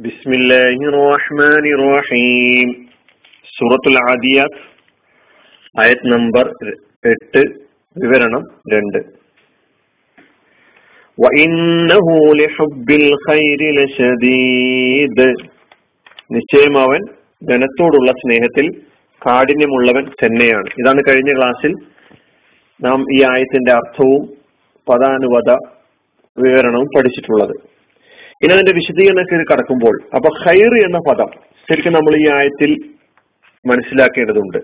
بسم الله الرحمن الرحيم സൂറത്തുൽ ആദിയാത്ത് ആയത് നമ്പർ എട്ട് വിവരണം രണ്ട് وإنه لحب الخير لشديد നിശ്ചയം അവൻ ധനത്തോടുള്ള സ്നേഹത്തിൽ കാഠിന്യമുള്ളവൻ തന്നെയാണ് ഇതാണ് കഴിഞ്ഞ ക്ലാസ്സിൽ നാം ഈ ആയത്തിന്റെ അർത്ഥവും പദാനുപത വിവരണവും പഠിച്ചിട്ടുള്ളത് ഇനി അതിന്റെ വിശദീകരണത്തിൽ കടക്കുമ്പോൾ. അപ്പൊ ഖൈർ എന്ന പദം ശരിക്കും നമ്മൾ ഈ ആയത്തിൽ മനസ്സിലാക്കേണ്ടതുണ്ട്.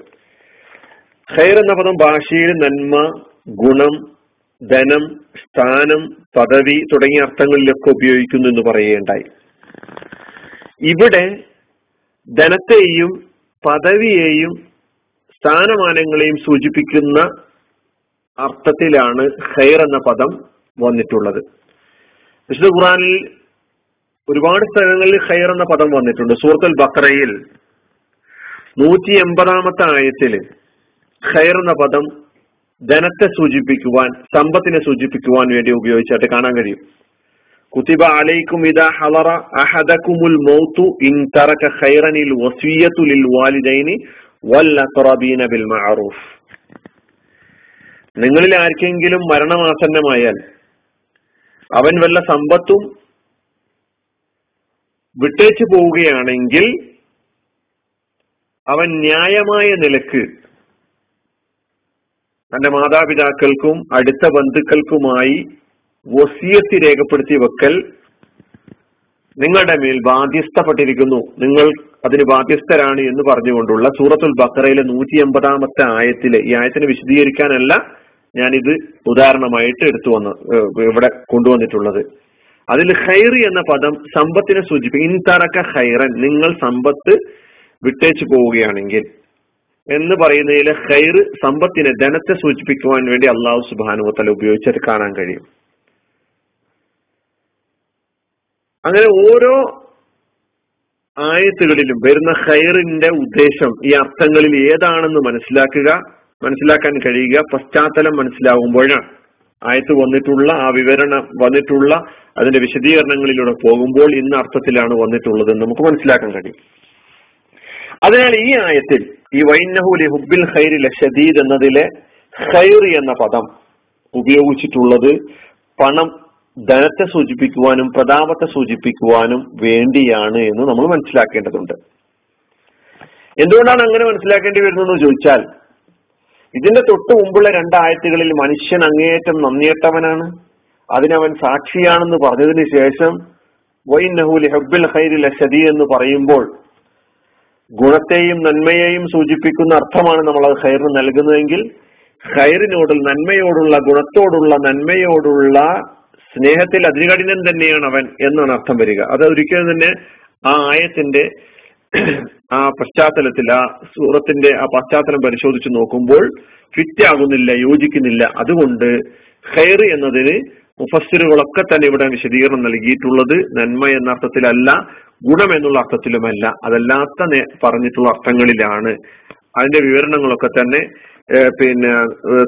ഖൈർ എന്ന പദം ഭാഷയിൽ നന്മ ഗുണം ധനം സ്ഥാനം പദവി തുടങ്ങിയ അർത്ഥങ്ങളിലൊക്കെ ഉപയോഗിക്കുന്നു എന്ന് പറയുകയുണ്ടായി. ഇവിടെ ധനത്തെയും പദവിയെയും സ്ഥാനമാനങ്ങളെയും സൂചിപ്പിക്കുന്ന അർത്ഥത്തിലാണ് ഖൈർ എന്ന പദം വന്നിട്ടുള്ളത്. വിശുദ്ധ ഖുറാനിൽ ഒരുപാട് സ്ഥലങ്ങളിൽ ഖൈർ എന്ന പദം വന്നിട്ടുണ്ട്. സൂറത്തുൽ ബക്രയിൽ നൂറ്റി എൺപതാമത്തെ ആയത്തിൽ ഖൈർ എന്ന പദം ധനത്തെ സൂചിപ്പിക്കുവാൻ സമ്പത്തിനെ സൂചിപ്പിക്കുവാൻ വേണ്ടി ഉപയോഗിച്ചായിട്ട് കാണാൻ കഴിയും. കുത്തിബ അലൈക്കും ഇദാ ഹലറ അഹദകുമുൽ മൗതു ഇൻ തറക ഖൈറനിൽ വസിയത്തു ലിൽ വാലിദൈനി വൽ അഖറബീന ബിൽ മഅറൂഫ്. നിങ്ങളിൽ ആർക്കെങ്കിലും മരണമാസന്നമായാൽ അവൻ വല്ല സമ്പത്തും വിട്ടേച്ചു പോവുകയാണെങ്കിൽ അവൻ ന്യായമായ നിലയ്ക്ക് തന്റെ മാതാപിതാക്കൾക്കും അടുത്ത ബന്ധുക്കൾക്കുമായി വസിയത്തി രേഖപ്പെടുത്തി വെക്കൽ നിങ്ങളുടെ മേൽ ബാധ്യസ്ഥപ്പെട്ടിരിക്കുന്നു. നിങ്ങൾ അതിന് ബാധ്യസ്ഥരാണ് എന്ന് പറഞ്ഞുകൊണ്ടുള്ള സൂറത്തുൽ ബക്കറയിലെ നൂറ്റി എൺപതാമത്തെ ആയത്തിലെ ഈ ആയത്തിനെ വിശദീകരിക്കാനല്ല ഞാനിത് ഉദാഹരണമായിട്ട് എടുത്തു വന്ന് ഇവിടെ കൊണ്ടുവന്നിട്ടുള്ളത്. അതിൽ ഖൈർ എന്ന പദം സമ്പത്തിനെ സൂചിപ്പിക്കും. ഇൻതറക്ക ഖൈറൻ നിങ്ങൾ സമ്പത്ത് വിട്ടേച്ചു പോവുകയാണെങ്കിൽ എന്ന് പറയുന്നതിൽ ഖൈർ സമ്പത്തിനെ ധനത്തെ സൂചിപ്പിക്കുവാൻ വേണ്ടി അള്ളാഹു സുബാനുവത്തല ഉപയോഗിച്ചത് കാണാൻ കഴിയും. അങ്ങനെ ഓരോ ആയത്തുകളിലും വരുന്ന ഖൈറിന്റെ ഉദ്ദേശം ഈ അർത്ഥങ്ങളിൽ ഏതാണെന്ന് മനസ്സിലാക്കുക മനസ്സിലാക്കാൻ കഴിയുക പശ്ചാത്തലം മനസ്സിലാവുമ്പോഴാണ്. ആയത്ത് വന്നിട്ടുള്ള ആ വിവരണം വന്നിട്ടുള്ള അതിന്റെ വിശദീകരണങ്ങളിലൂടെ പോകുമ്പോൾ ഇന്ന അർത്ഥത്തിലാണ് വന്നിട്ടുള്ളത് എന്ന് നമുക്ക് മനസ്സിലാക്കാൻ കഴിയും. അതിനാൽ ഈ ആയത്തിൽ ഈ വൈനഹുലി ഹുബിൽ ഖൈരി ലഷദീദ് എന്നതിലെ ഖൈർ എന്ന പദം ഉപയോഗിച്ചിട്ടുള്ളത് പണം ധനത്തെ സൂചിപ്പിക്കുവാനും പ്രതാപത്തെ സൂചിപ്പിക്കുവാനും വേണ്ടിയാണ് എന്ന് നമ്മൾ മനസ്സിലാക്കേണ്ടതുണ്ട്. എന്തുകൊണ്ടാണ് അങ്ങനെ മനസ്സിലാക്കേണ്ടി വരുന്നതെന്ന് ചോദിച്ചാൽ ഇതിന്റെ തൊട്ട് മുമ്പുള്ള രണ്ടായത്തുകളിൽ മനുഷ്യൻ അങ്ങേയറ്റം നന്ദിയേട്ടവനാണ്. അതിനവൻ സാക്ഷിയാണെന്ന് പറഞ്ഞതിന് ശേഷം വൈനഹുലി ഹബ്ബിൽ ഹൈരി ലഷതി എന്ന് പറയുമ്പോൾ ഗുണത്തെയും നന്മയെയും സൂചിപ്പിക്കുന്ന അർത്ഥമാണ് നമ്മൾ അത് ഹൈറിന് നൽകുന്നതെങ്കിൽ ഹൈറിനോട് നന്മയോടുള്ള ഗുണത്തോടുള്ള നന്മയോടുള്ള സ്നേഹത്തിൽ അതികഠിനം തന്നെയാണ് അവൻ എന്നാണ് അർത്ഥം വരിക. അത് ഒരിക്കലും തന്നെ ആ ആയത്തിന്റെ ആ പശ്ചാത്തലത്തിൽ ആ സൂറത്തിന്റെ ആ പശ്ചാത്തലം പരിശോധിച്ച് നോക്കുമ്പോൾ ഫിറ്റ് ആകുന്നില്ല യോജിക്കുന്നില്ല. അതുകൊണ്ട് ഖൈർ എന്നതിന് മുഫസ്സിറുകളൊക്കെ തന്നെ ഇവിടെ വിശദീകരണം നൽകിയിട്ടുള്ളത് നന്മ എന്ന അർത്ഥത്തിലല്ല ഗുണം എന്നുള്ള അർത്ഥത്തിലുമല്ല. അതല്ലാത്ത പറഞ്ഞിട്ടുള്ള അർത്ഥങ്ങളിലാണ്. അതിന്റെ വിവരണങ്ങളൊക്കെ തന്നെ പിന്നെ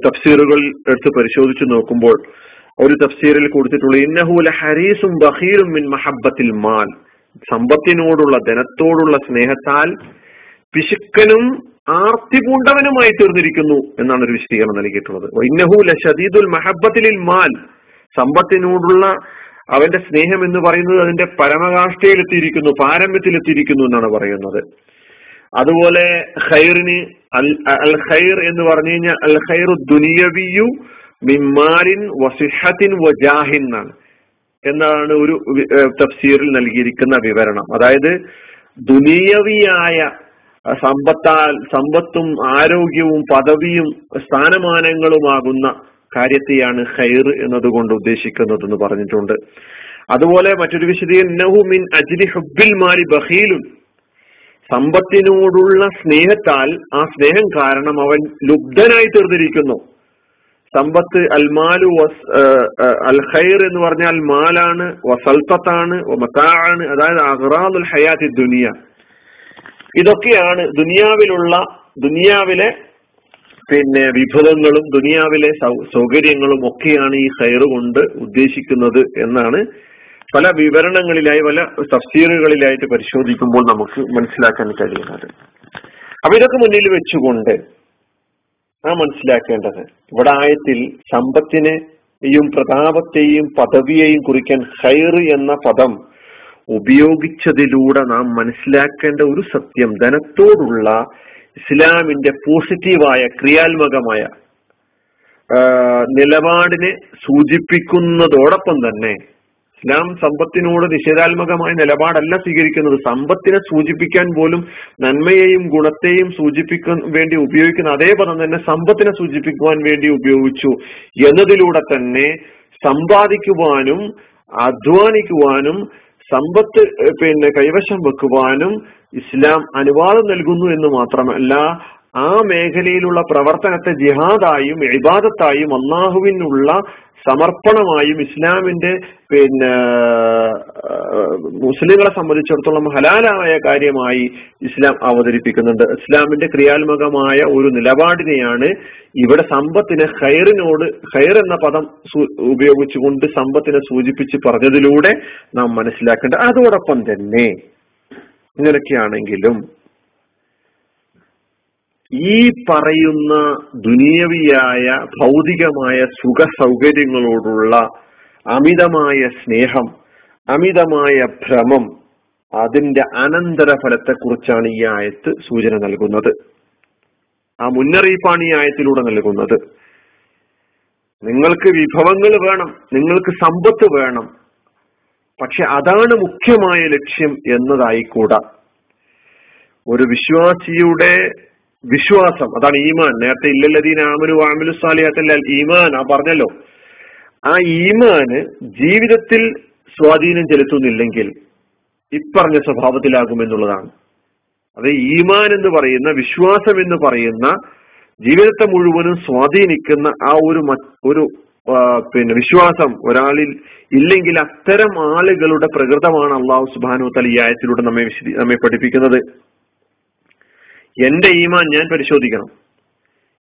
തഫ്സീറുകൾ എടുത്ത് പരിശോധിച്ചു നോക്കുമ്പോൾ ഒരു തഫ്സീറിൽ കൊടുത്തിട്ടുള്ള ഇന്നഹൂല ഹരീസും ബഹീറും മിൻ മഹബത്തിൽ മാൽ. സമ്പത്തിനോടുള്ള ധനത്തോടുള്ള സ്നേഹത്താൽ പിശുക്കനും ആർത്തി പൂണ്ടവനുമായി തീർന്നിരിക്കുന്നു എന്നാണ് ഒരു വിശദീകരണം നൽകിയിട്ടുള്ളത്. ഇന്നഹൂല ഷദീദുൽ മഹബത്തിലിൽ മാൽ. സമ്പത്തിനോടുള്ള അവന്റെ സ്നേഹം എന്ന് പറയുന്നത് അതിന്റെ പരമകാഷ്ഠയിലെത്തിയിരിക്കുന്നു പാരമ്യത്തിലെത്തിയിരിക്കുന്നു എന്നാണ് പറയുന്നത്. അതുപോലെ ഖൈറിന് അൽ അൽ ഖൈർ എന്ന് പറഞ്ഞു കഴിഞ്ഞാൽ അൽ ഖൈറു ദുനിയവിയു മിമാരിൻ വസിഹത്തിൻ വജാഹിൻ എന്നാണ്. എന്നാണ് ഒരു തഫ്സീറിൽ നൽകിയിരിക്കുന്ന വിവരണം. അതായത് ദുനിയവിയായ സമ്പത്താൽ സമ്പത്തും ആരോഗ്യവും പദവിയും സ്ഥാനമാനങ്ങളുമാകുന്ന കാര്യത്തെയാണ് ഖൈർ എന്നതുകൊണ്ട് ഉദ്ദേശിക്കുന്നത് എന്ന് പറഞ്ഞിട്ടുണ്ട്. അതുപോലെ മറ്റൊരു വിശദീകരണം മാലി ബഹീലുൻ സമ്പത്തിനോടുള്ള സ്നേഹത്താൽ ആ സ്നേഹം കാരണം അവൻ ലുബ്ധനായി തീർന്നിരിക്കുന്നു. സമ്പത്ത് അൽമാലു അൽ ഖൈർ എന്ന് പറഞ്ഞാൽ മാലാണ് വസൽത്തത്താണ് മത്താണ് അതായത് അഹ്റാദുൽ ഹയാത്തി ദുനിയ. ഇതൊക്കെയാണ് ദുനിയാവിലുള്ള ദുനിയാവിലെ പിന്നെ വിഭവങ്ങളും ദുനിയാവിലെ സൗകര്യങ്ങളും ഒക്കെയാണ് ഈ ഖൈർ കൊണ്ട് ഉദ്ദേശിക്കുന്നത് എന്നാണ് പല വിവരണങ്ങളിലായി പല തഫ്സീറുകളിലായിട്ട് പരിശോധിക്കുമ്പോൾ നമുക്ക് മനസ്സിലാക്കാൻ കഴിയുന്നത്. അപ്പൊ ഇതൊക്കെ മുന്നിൽ വെച്ചുകൊണ്ട് നാം മനസ്സിലാക്കേണ്ടത്. ഇവിടെ ആയത്തിൽ സമ്പത്തിനെയും പ്രതാപത്തെയും പദവിയെയും കുറിക്കാൻ ഹൈർ എന്ന പദം ഉപയോഗിച്ചതിലൂടെ നാം മനസ്സിലാക്കേണ്ട ഒരു സത്യം ധനത്തോടുള്ള ഇസ്ലാമിന്റെ പോസിറ്റീവായ ക്രിയാത്മകമായ നിലപാടിനെ സൂചിപ്പിക്കുന്നതോടൊപ്പം തന്നെ ഇസ്ലാം സമ്പത്തിനോട് നിഷേധാത്മകമായ നിലപാടല്ല സ്വീകരിക്കുന്നത്. സമ്പത്തിനെ സൂചിപ്പിക്കാൻ പോലും നന്മയെയും ഗുണത്തെയും സൂചിപ്പിക്കാൻ വേണ്ടി ഉപയോഗിക്കുന്ന അതേ പദം തന്നെ സമ്പത്തിനെ സൂചിപ്പിക്കുവാൻ വേണ്ടി ഉപയോഗിച്ചു എന്നതിലൂടെ തന്നെ സമ്പാദിക്കുവാനും അധ്വാനിക്കുവാനും സമ്പത്ത് പിന്നെ കൈവശം വെക്കുവാനും ഇസ്ലാം അനുവാദം നൽകുന്നു എന്ന് മാത്രമല്ല ആ മേഖലയിലുള്ള പ്രവർത്തനത്തെ ജിഹാദായും ഇബാദത്തായും അള്ളാഹുവിനുള്ള സമർപ്പണമായും ഇസ്ലാമിന്റെ പിന്നെ മുസ്ലിങ്ങളെ സംബന്ധിച്ചിടത്തോളം ഹലാലായ കാര്യമായി ഇസ്ലാം അവതരിപ്പിക്കുന്നുണ്ട്. ഇസ്ലാമിന്റെ ക്രിയാത്മകമായ ഒരു നിലപാടിനെയാണ് ഇവിടെ സമ്പത്തിനെ ഹൈറിനോട് ഹൈർ എന്ന പദം ഉപയോഗിച്ചുകൊണ്ട് സമ്പത്തിനെ സൂചിപ്പിച്ച് പറഞ്ഞതിലൂടെ നാം മനസ്സിലാക്കേണ്ടത് അതോടൊപ്പം തന്നെ ഇങ്ങനെയൊക്കെയാണെങ്കിലും ഈ പറയുന്ന ദുനിയവിയായ ഭൗതികമായ സുഖ സൗകര്യങ്ങളോടുള്ള അമിതമായ സ്നേഹം അമിതമായ ഭ്രമം അതിന്റെ അനന്തരഫലത്തെക്കുറിച്ചാണ് ഈ ആയത്ത് സൂചന നൽകുന്നത്. ആ മുന്നറിയിപ്പാണ് ഈ ആയത്തിലൂടെ നൽകുന്നത്. നിങ്ങൾക്ക് വിഭവങ്ങൾ വേണം നിങ്ങൾക്ക് സമ്പത്ത് വേണം പക്ഷെ അതാണ് മുഖ്യമായ ലക്ഷ്യം എന്നതായിക്കൂടാ. ഒരു വിശ്വാസിയുടെ വിശ്വാസം. അതാണ് ഈമാൻ. നേരത്തെ ഇല്ലല്ലതീന ആമനു ആമലു സാലിയാത്തല്ല ഈമാൻ. ആ പറഞ്ഞല്ലോ. ആ ഈമാന് ജീവിതത്തിൽ സ്വാധീനം ചെലുത്തുന്നില്ലെങ്കിൽ ഇപ്പറഞ്ഞ സ്വഭാവത്തിലാകുമെന്നുള്ളതാണ് അത് ഈമാൻ എന്ന് പറയുന്ന വിശ്വാസം എന്ന് പറയുന്ന ജീവിതത്തെ മുഴുവനും സ്വാധീനിക്കുന്ന ആ ഒരു ഒരു പിന്നെ വിശ്വാസം ഒരാളിൽ ഇല്ലെങ്കിൽ അത്തരം ആളുകളുടെ പ്രകൃതമാണ് അള്ളാഹു സുബാനു തല ഈ ആയത്തിലൂടെ നമ്മെ നമ്മെ പഠിപ്പിക്കുന്നത്. എന്റെ ഈമാൻ ഞാൻ പരിശോധിക്കണം.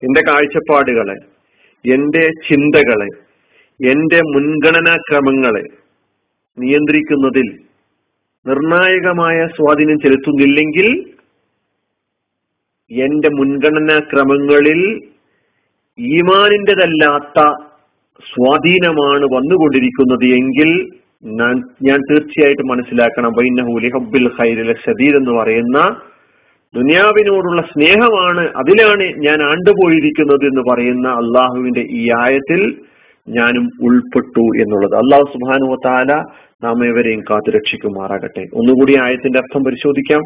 എന്റെ കാഴ്ചപ്പാടുകളെ എന്റെ ചിന്തകളെ എന്റെ മുൻഗണനാക്രമങ്ങളെ നിയന്ത്രിക്കുന്നതിൽ നിർണായകമായ സ്വാധീനം ചെലുത്തുന്നില്ലെങ്കിൽ എന്റെ മുൻഗണനാക്രമങ്ങളിൽ ഈമാനിന്റെതല്ലാത്ത സ്വാധീനമാണ് വന്നുകൊണ്ടിരിക്കുന്നത് എങ്കിൽ ഞാൻ തീർച്ചയായിട്ടും മനസ്സിലാക്കണം. വൈനഹൂലി ഹബ്ബിൽ ഖൈരിലെ ഷദീദ് എന്ന് പറയുന്ന ദുനിയാവിനോടുള്ള സ്നേഹമാണ് അതിലാണ് ഞാൻ ആണ്ടുപോയിരിക്കുന്നത് എന്ന് പറയുന്ന അള്ളാഹുവിന്റെ ഈ ആയത്തിൽ ഞാനും ഉൾപ്പെട്ടു എന്നുള്ളത്. അള്ളാഹു സുബാനു താല നാം ഏവരെയും കാത്തുരക്ഷിക്കുമാറാകട്ടെ ഒന്നുകൂടി ആയത്തിന്റെ അർത്ഥം പരിശോധിക്കാം.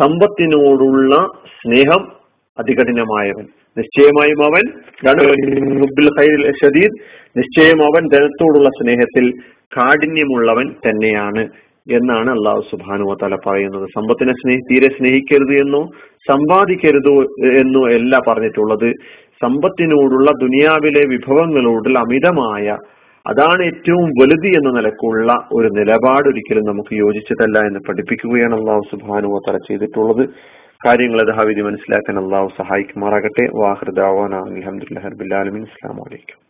സമ്പത്തിനോടുള്ള സ്നേഹം അതികഠിനമായവൻ. നിശ്ചയമായും അവൻ ഷദീദ് നിശ്ചയം അവൻ ധനത്തോടുള്ള സ്നേഹത്തിൽ കാഠിന്യമുള്ളവൻ തന്നെയാണ്. എന്നാണ് അള്ളാഹു സുബാനു തല പറയുന്നത്. സമ്പത്തിനെ സ്നേഹി തീരെ സ്നേഹിക്കരുത് എന്നോ സമ്പാദിക്കരുത് എന്നോ അല്ല പറഞ്ഞിട്ടുള്ളത്. സമ്പത്തിനോടുള്ള ദുനിയാവിലെ വിഭവങ്ങളോടുള്ള അമിതമായ അതാണ് ഏറ്റവും വലുത് എന്ന നിലക്കുള്ള ഒരു നിലപാട് ഒരിക്കലും നമുക്ക് യോജിച്ചതല്ല എന്ന് പഠിപ്പിക്കുകയാണ് അള്ളാഹു സുബാനു തല ചെയ്തിട്ടുള്ളത്. കാര്യങ്ങൾ യഥാവിധി മനസ്സിലാക്കാൻ അള്ളാഹു സഹായിക്കുമാറാകട്ടെ. വാഹൃദാവാൻ അലഹമുല്ലാ ഹർബുല്ലാലമിൻ അസ്സാം വലൈക്കും